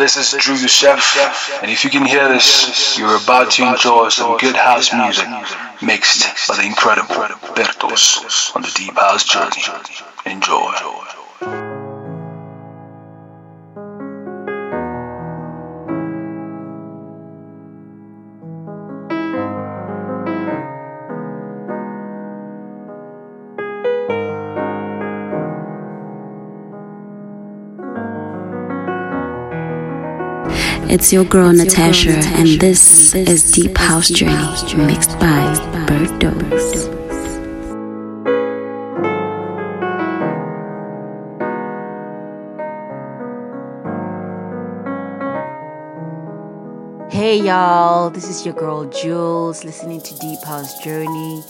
This is Drew the Chef, and if you can hear this, you're about to enjoy some good house music mixed by the incredible Bertos on the Deep House Journey. Enjoy. It's your girl, it's Natasha, your girl Natasha, and this, and this is Deep House Deep Journey, House Journey. mixed by Bertos. Hey y'all, this is your girl Jules listening to Deep House Journey.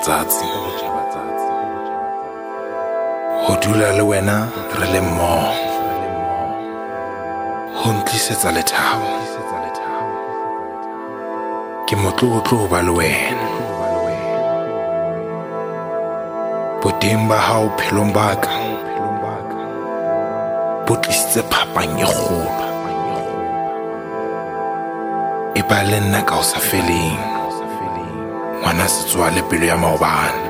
O botjhabatsatsi ho dula le wena re le mmoho. Ho ntlisetsa lethabo. Ke motlotlo ba le wena. Boteng ba hao phelong ba ka. Bo tlisitse phapang e kgolo. E ba le nna ka o sa feleng ngwana setswale pelo ya maobane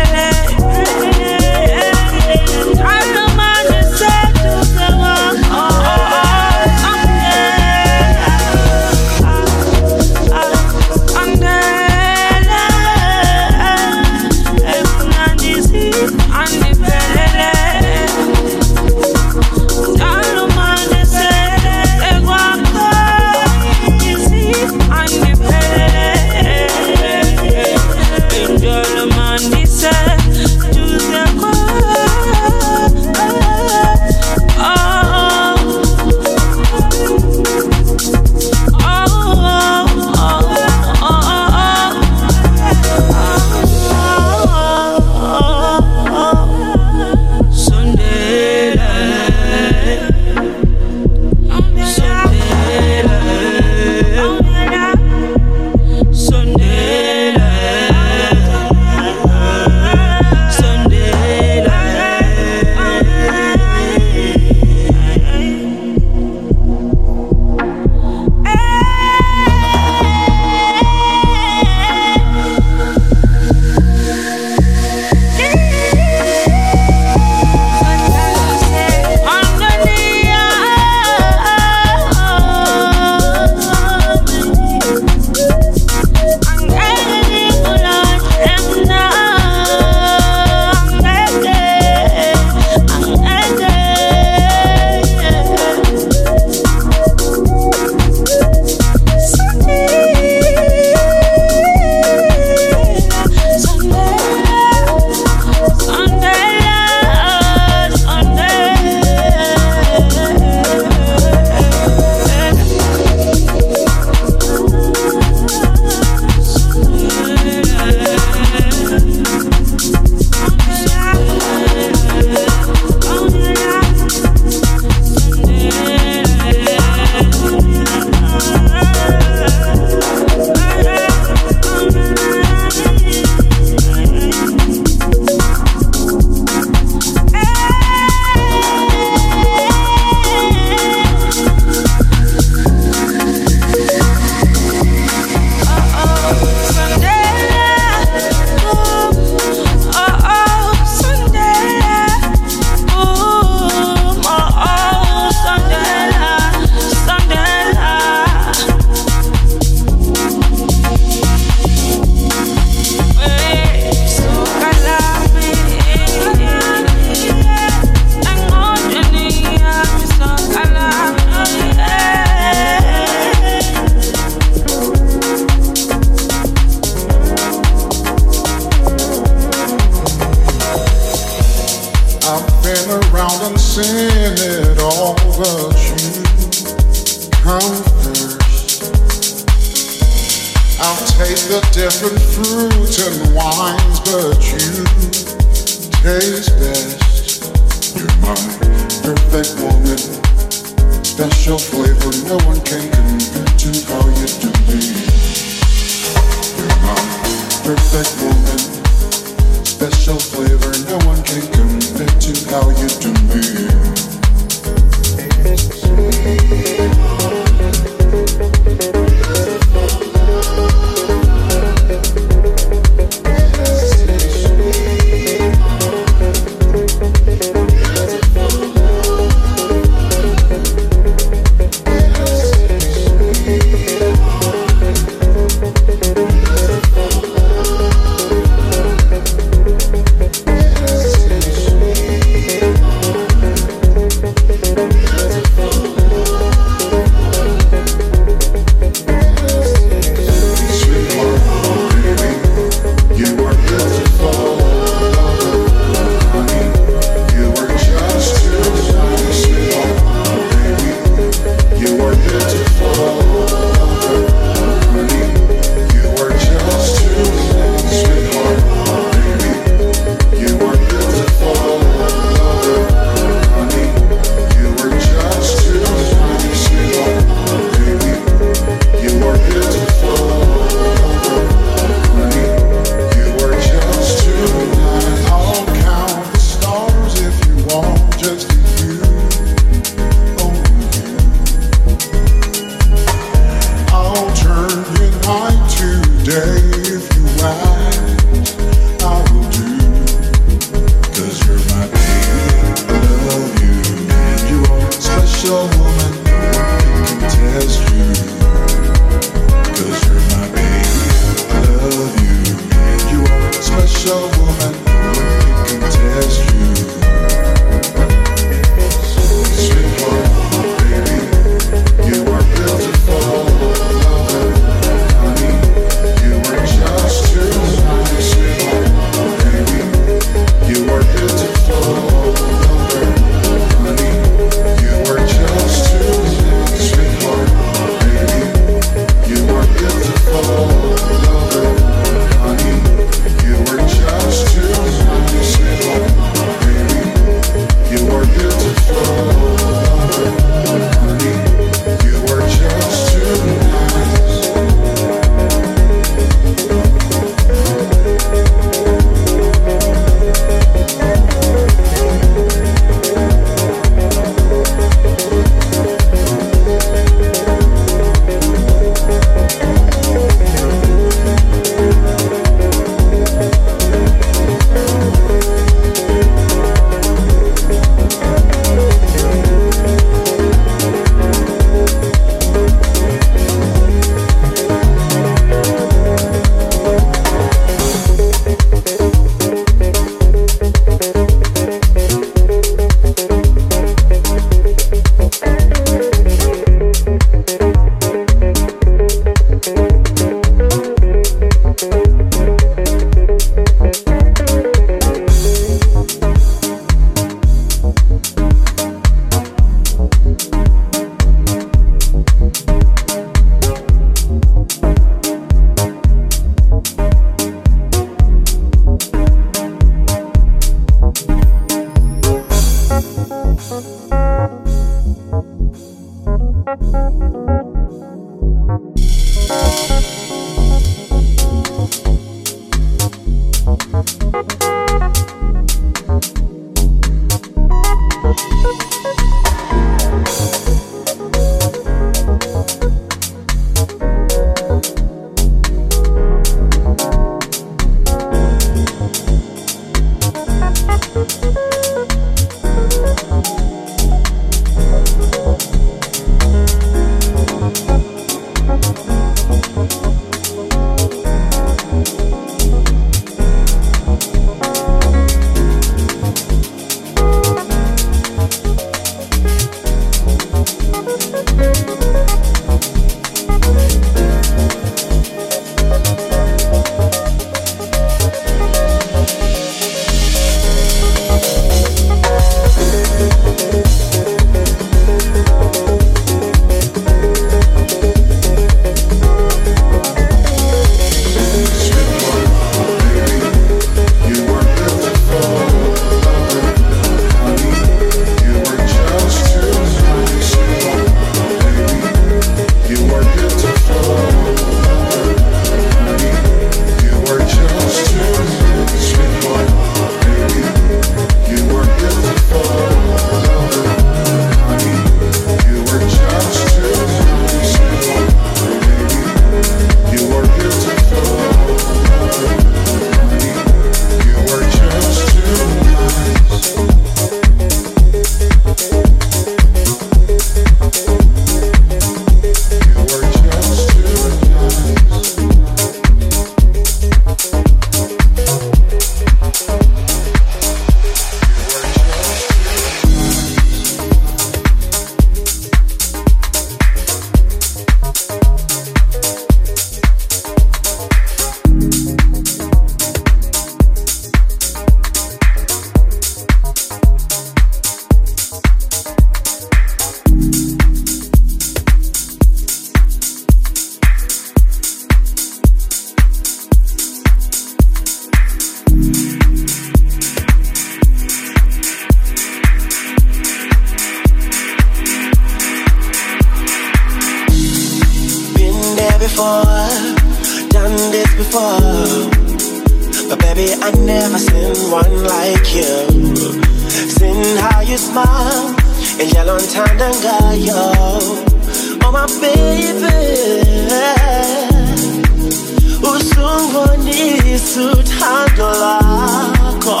isithando lakho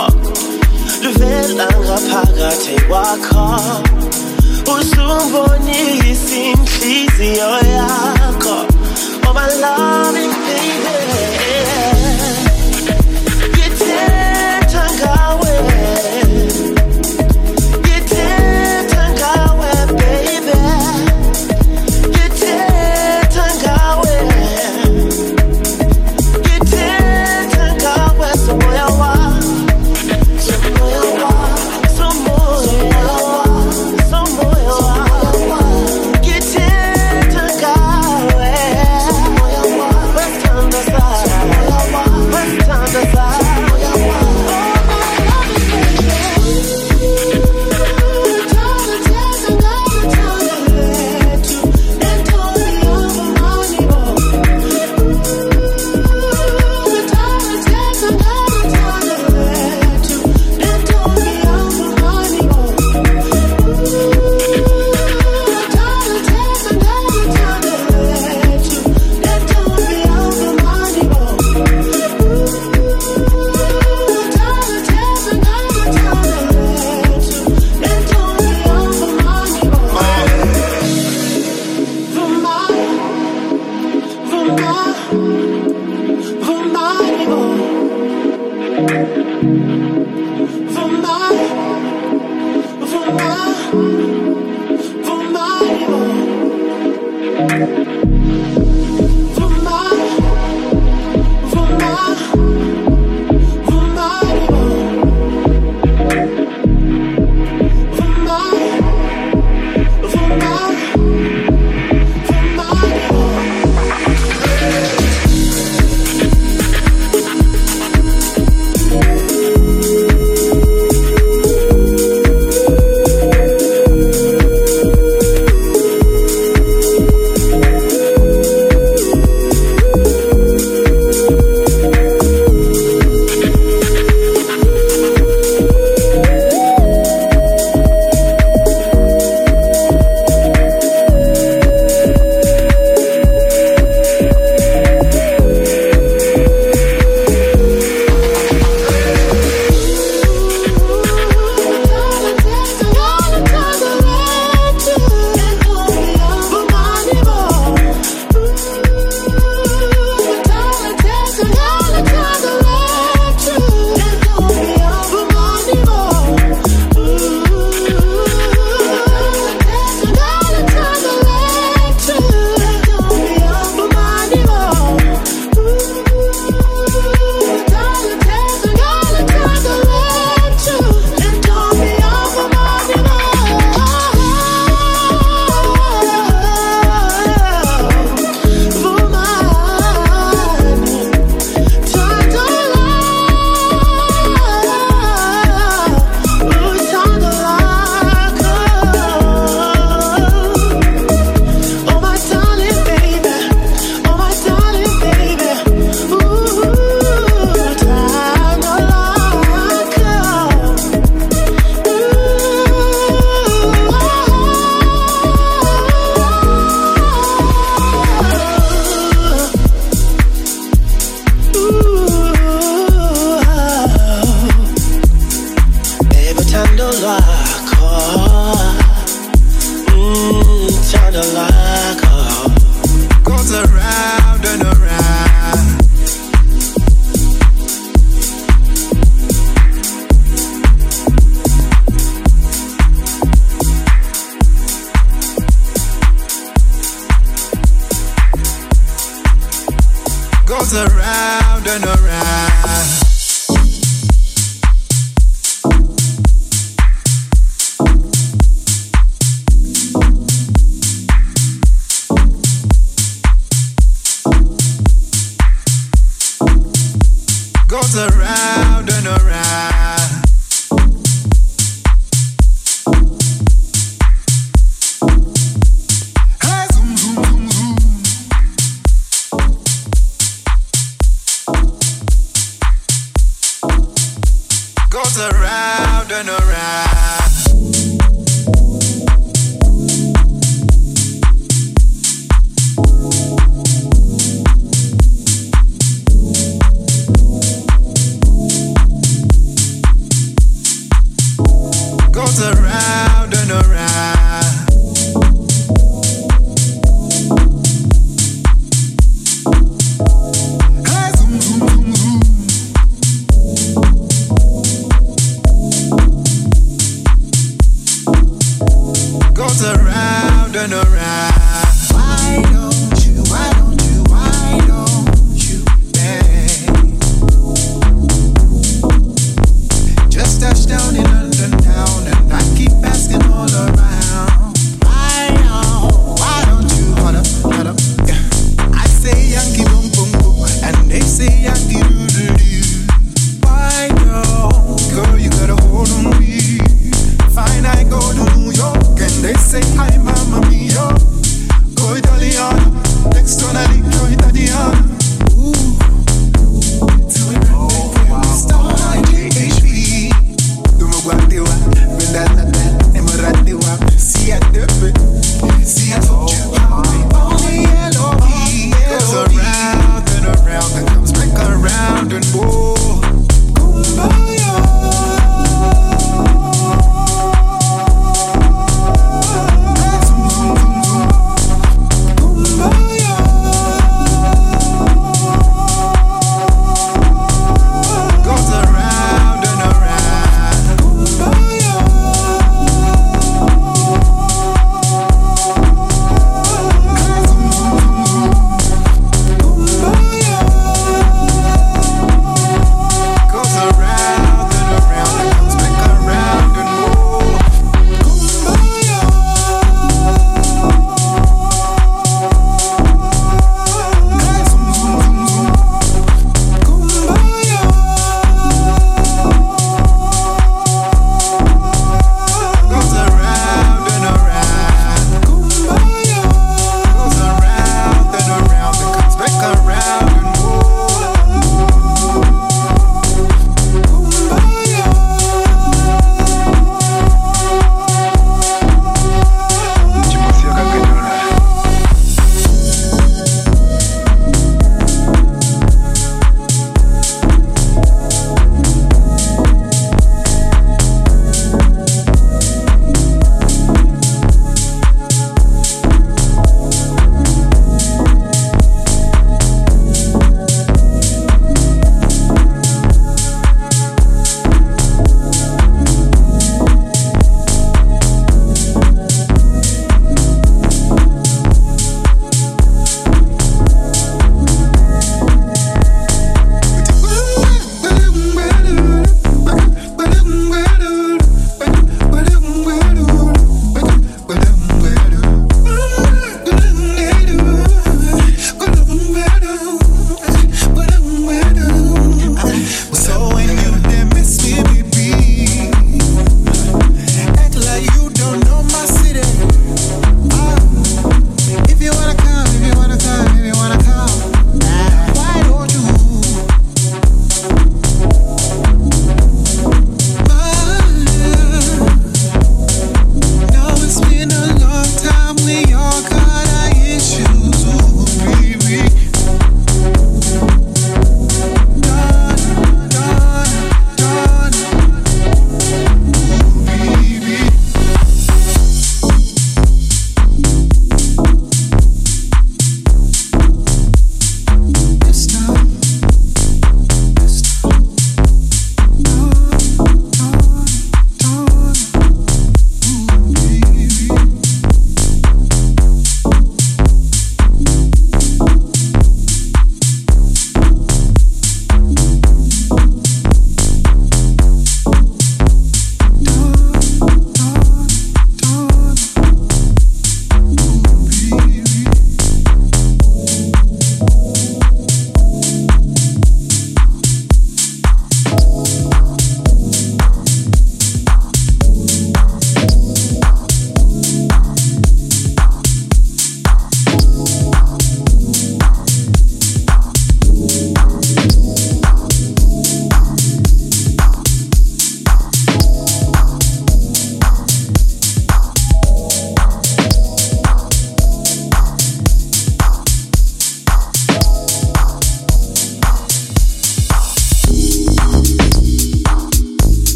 luvela ngaphakathi kwakho usumbonisa inhliziyo yakho. Baby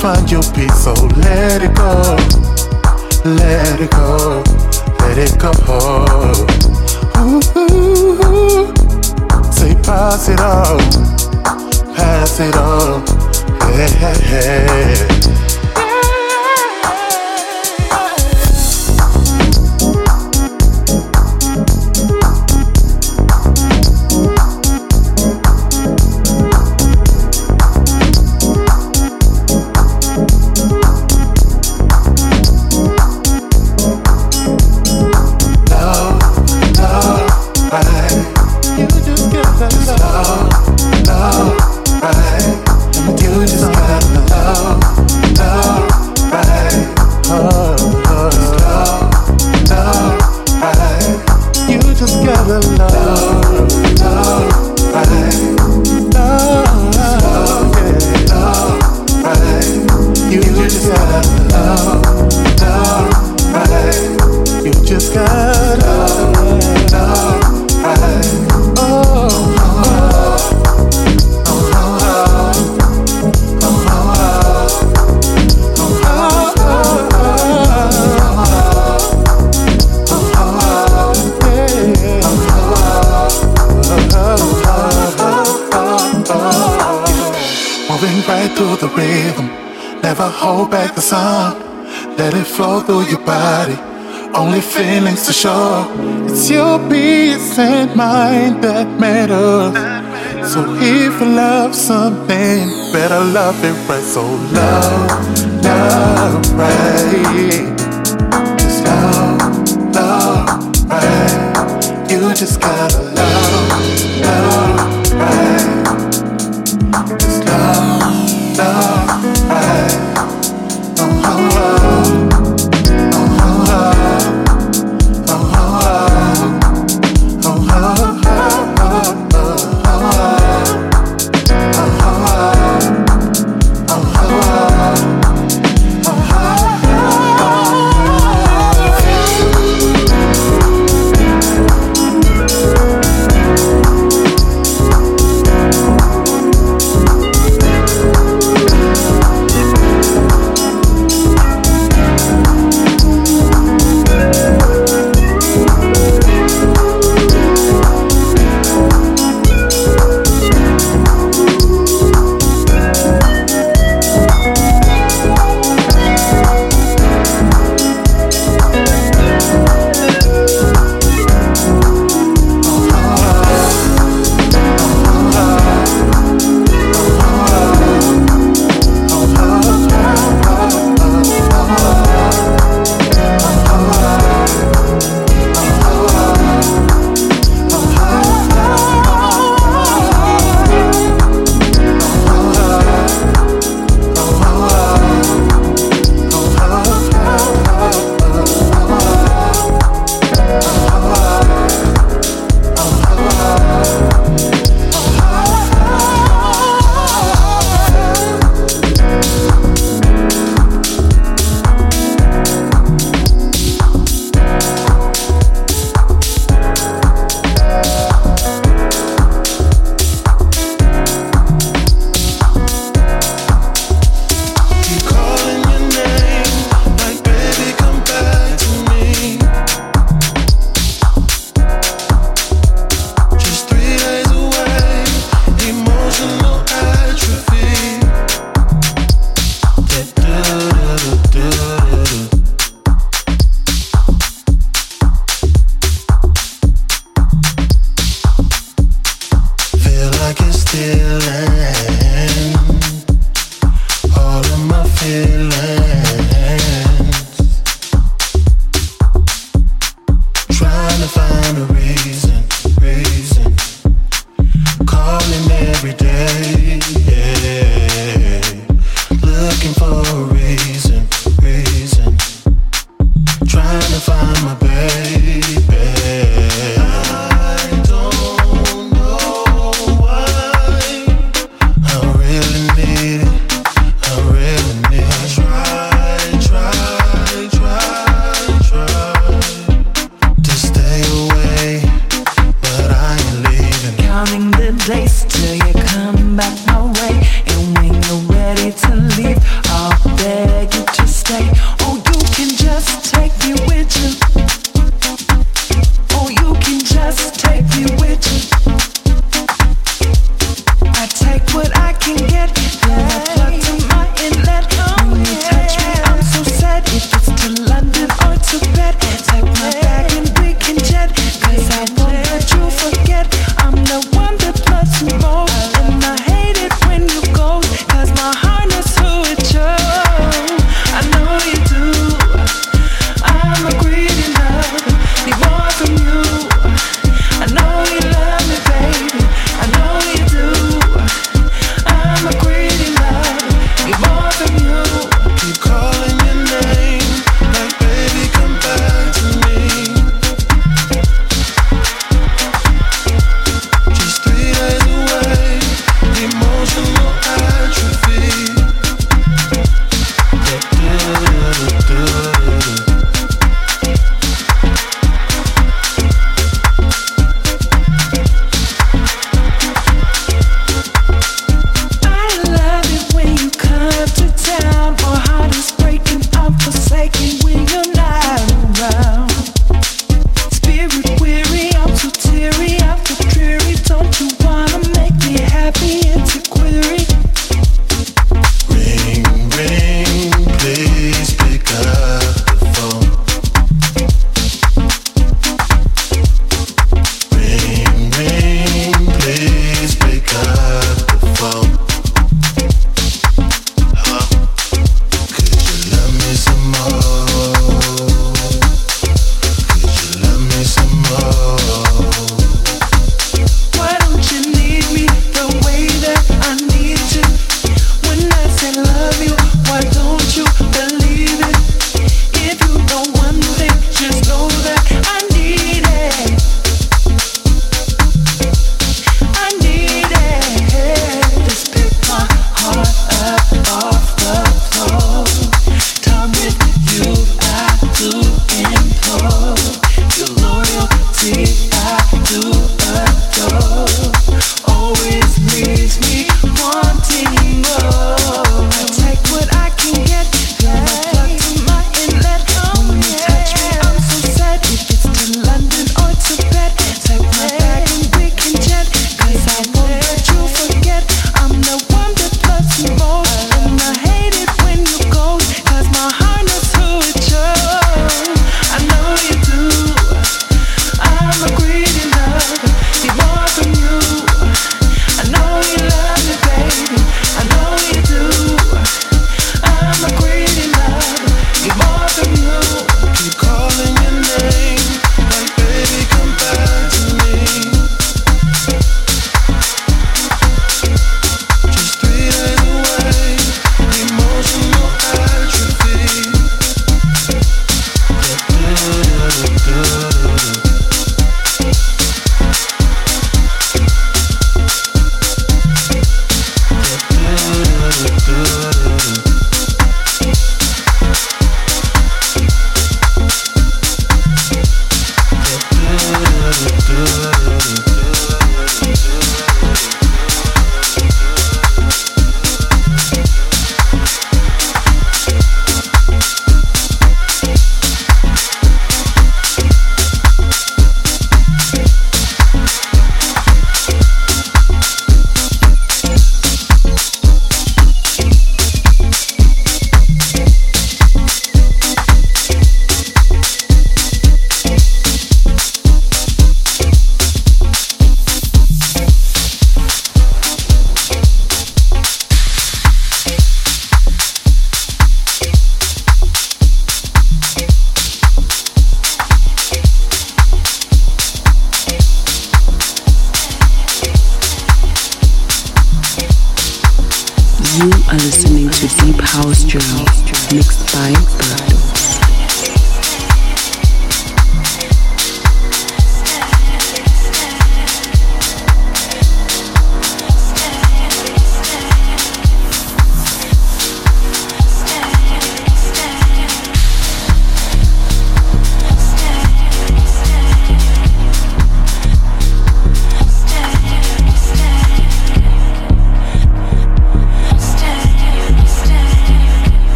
find your peace, so let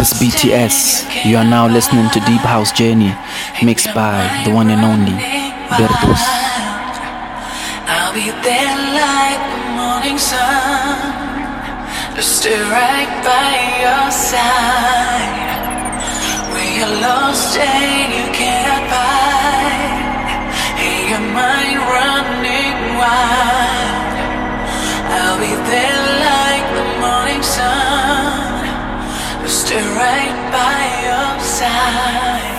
is BTS. You are now listening to Deep House Journey, mixed by the one and only Bertos. I'll be there like the morning sun, stay right by your side. When you're lost and you can't find, and your mind running wild. I'll be there right by your side.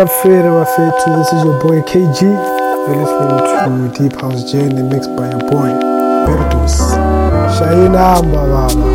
Shafir Wafetu, this is your boy KG. You're listening to Deep House Journey mixed by your boy Bertos. Shaina Mbawala.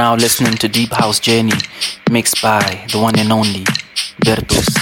Now listening to Deep House Journey, mixed by the one and only Bertos.